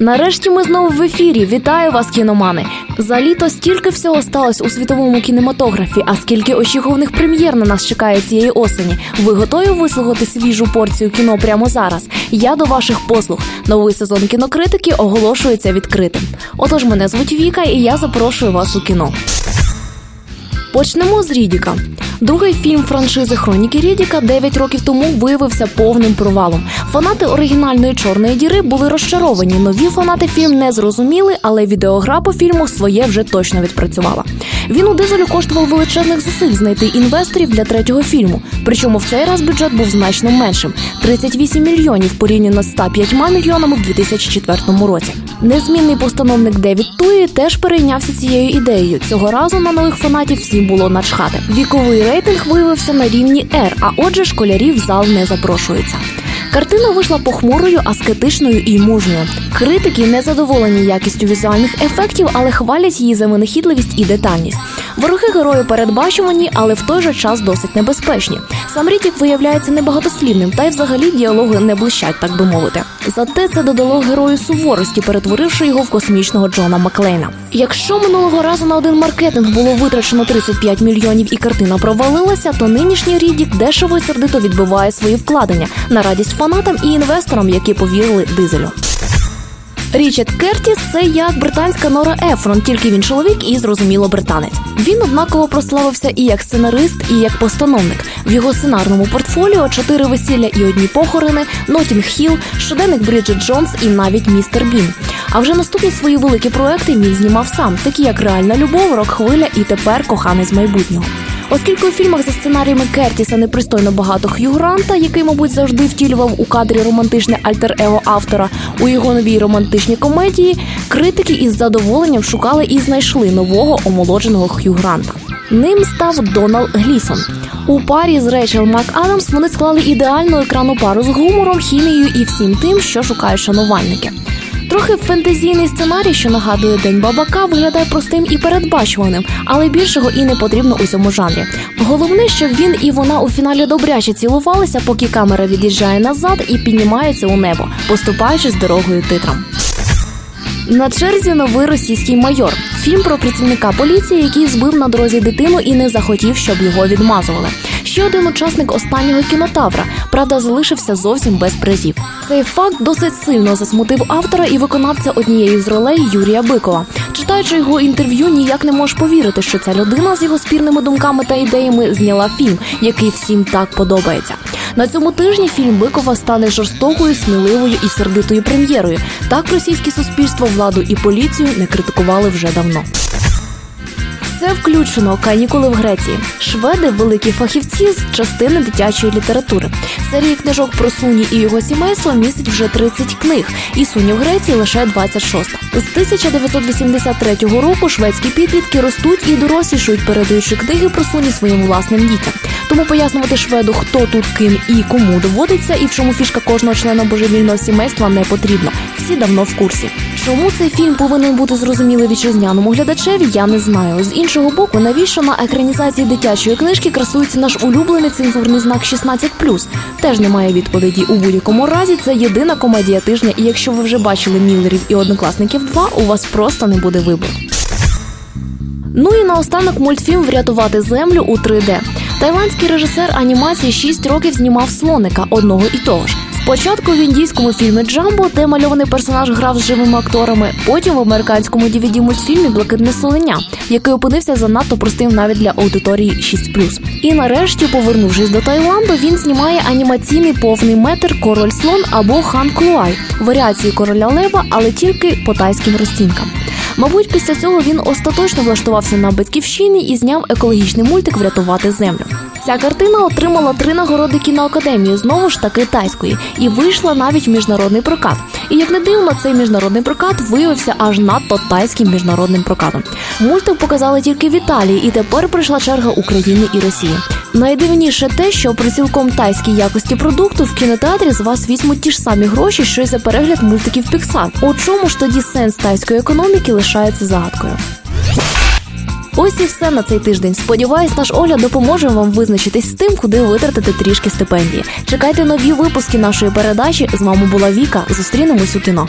Нарешті ми знову в ефірі. Вітаю вас, кіномани. За літо стільки всього сталося у світовому кінематографі, а скільки очікуваних прем'єр на нас чекає цієї осені. Ви готові вислухати свіжу порцію кіно прямо зараз? Я до ваших послуг. Новий сезон кінокритики оголошується відкритим. Отож, мене звуть Віка, і я запрошую вас у кіно. Почнемо з Рідіка. Другий фільм франшизи Хроніки Рідіка 9 років тому виявився повним провалом. Фанати оригінальної чорної діри були розчаровані. Нові фанати фільм не зрозуміли, але відеогра по фільму своє вже точно відпрацювала. Він у дизелю коштував величезних зусиль знайти інвесторів для третього фільму. Причому в цей раз бюджет був значно меншим 38 мільйонів порівняно з 105 мільйонами в 2004 році. Незмінний постановник Девід Туї теж перейнявся цією ідеєю. Цього разу на нових фанатів всім було начхати. Віковий рейтинг виявився на рівні R, а отже, школярів в зал не запрошується. Картина вийшла похмурою, аскетичною і мужньою. Критики не задоволені якістю візуальних ефектів, але хвалять її за винахідливість і детальність. Вороги герою передбачувані, але в той же час досить небезпечні. Сам Рідік виявляється небагатослівним, та й взагалі діалоги не блищать, так би мовити. Зате це додало герою суворості, перетворивши його в космічного Джона Маклейна. Якщо минулого разу на один маркетинг було витрачено 35 мільйонів і картина провалилася, то нинішній Рідік дешево і сердито відбиває свої вкладення на радість фанатам і інвесторам, які повірили Дізелю. Річард Кертіс це як британська Нора Ефрон, тільки він чоловік і зрозуміло британець. Він однаково прославився і як сценарист, і як постановник. В його сценарному портфоліо чотири весілля і одні похорони, Нотінг Хіл, щоденник Бріджит Джонс і навіть містер Бін. А вже наступні свої великі проекти він знімав сам, такі як Реальна любов, рок хвиля і тепер коханий з майбутнього. Оскільки у фільмах за сценаріями Кертіса непристойно багато Х'ю Гранта, який, мабуть, завжди втілював у кадрі романтичне альтер-его автора у його новій романтичній комедії, критики із задоволенням шукали і знайшли нового омолодженого Х'ю Гранта. Ним став Донал Глісон. У парі з Рейчел МакАдамс вони склали ідеальну екрану пару з гумором, хімією і всім тим, що шукають шанувальники. Трохи фентезійний сценарій, що нагадує День бабака, виглядає простим і передбачуваним, але більшого і не потрібно у цьому жанрі. Головне, щоб він і вона у фіналі добряче цілувалися, поки камера від'їжджає назад і піднімається у небо, поступаючи з дорогою титрам. На черзі новий російський майор. Фільм про працівника поліції, який збив на дорозі дитину і не захотів, щоб його відмазували. Ще один учасник останнього кінотавра, правда, залишився зовсім без призів. Цей факт досить сильно засмутив автора і виконавця однієї з ролей Юрія Бикова. Читаючи його інтерв'ю, ніяк не можеш повірити, що ця людина з його спірними думками та ідеями зняла фільм, який всім так подобається. На цьому тижні фільм Бикова стане жорстокою, сміливою і сердитою прем'єрою. Так російське суспільство, владу і поліцію не критикували вже давно. Все включено канікули в Греції. Шведи великі фахівці з частини дитячої літератури. Серії книжок про Суні і його сімейство містить вже 30 книг, і Суні в Греції лише 26. З 1983 року шведські підлітки ростуть і дорослішують, передаючи книги про Суні своїм власним дітям. Тому пояснювати шведу, хто тут ким і кому доводиться, і в чому фішка кожного члена божевільного сімейства не потрібно. Всі давно в курсі. Чому цей фільм повинен бути зрозумілий вітчизняному глядачеві? Я не знаю. З іншого боку, навіщо на екранізації дитячої книжки красується наш улюблений цензурний знак 16+. Теж немає відповіді. У будь-якому разі це єдина комедія тижня. І якщо ви вже бачили Міллерів і однокласників 2, у вас просто не буде вибору. Ну і наостанок мультфільм Врятувати землю у 3D. Тайландський режисер анімації 6 років знімав слоника одного і того ж. Спочатку в індійському фільмі Джамбо, де мальований персонаж грав з живими акторами, потім в американському dvd мультфільмі Блакитне слоненя, який опинився занадто простим навіть для аудиторії 6+. І нарешті, повернувшись до Таїланду, він знімає анімаційний повний метр Король слон або Хан Клуай, варіації короля Лева, але тільки по тайським розцінкам. Мабуть, після цього він остаточно влаштувався на батьківщині і зняв екологічний мультик Врятувати землю. Ця картина отримала три нагороди кіноакадемії, знову ж таки тайської, і вийшла навіть в міжнародний прокат. І як не дивно, цей міжнародний прокат виявився аж надто тайським міжнародним прокатом. Мультик показали тільки в Італії, і тепер прийшла черга України і Росії. Найдивніше те, що при цілком тайській якості продукту в кінотеатрі з вас візьмуть ті ж самі гроші, що й за перегляд мультиків Pixar. У чому ж тоді сенс тайської економіки лишається загадкою? Ось і все на цей тиждень. Сподіваюсь, наш огляд допоможе вам визначитись з тим, куди витратити трішки стипендії. Чекайте нові випуски нашої передачі. З вами була Віка. Зустрінемось у кіно.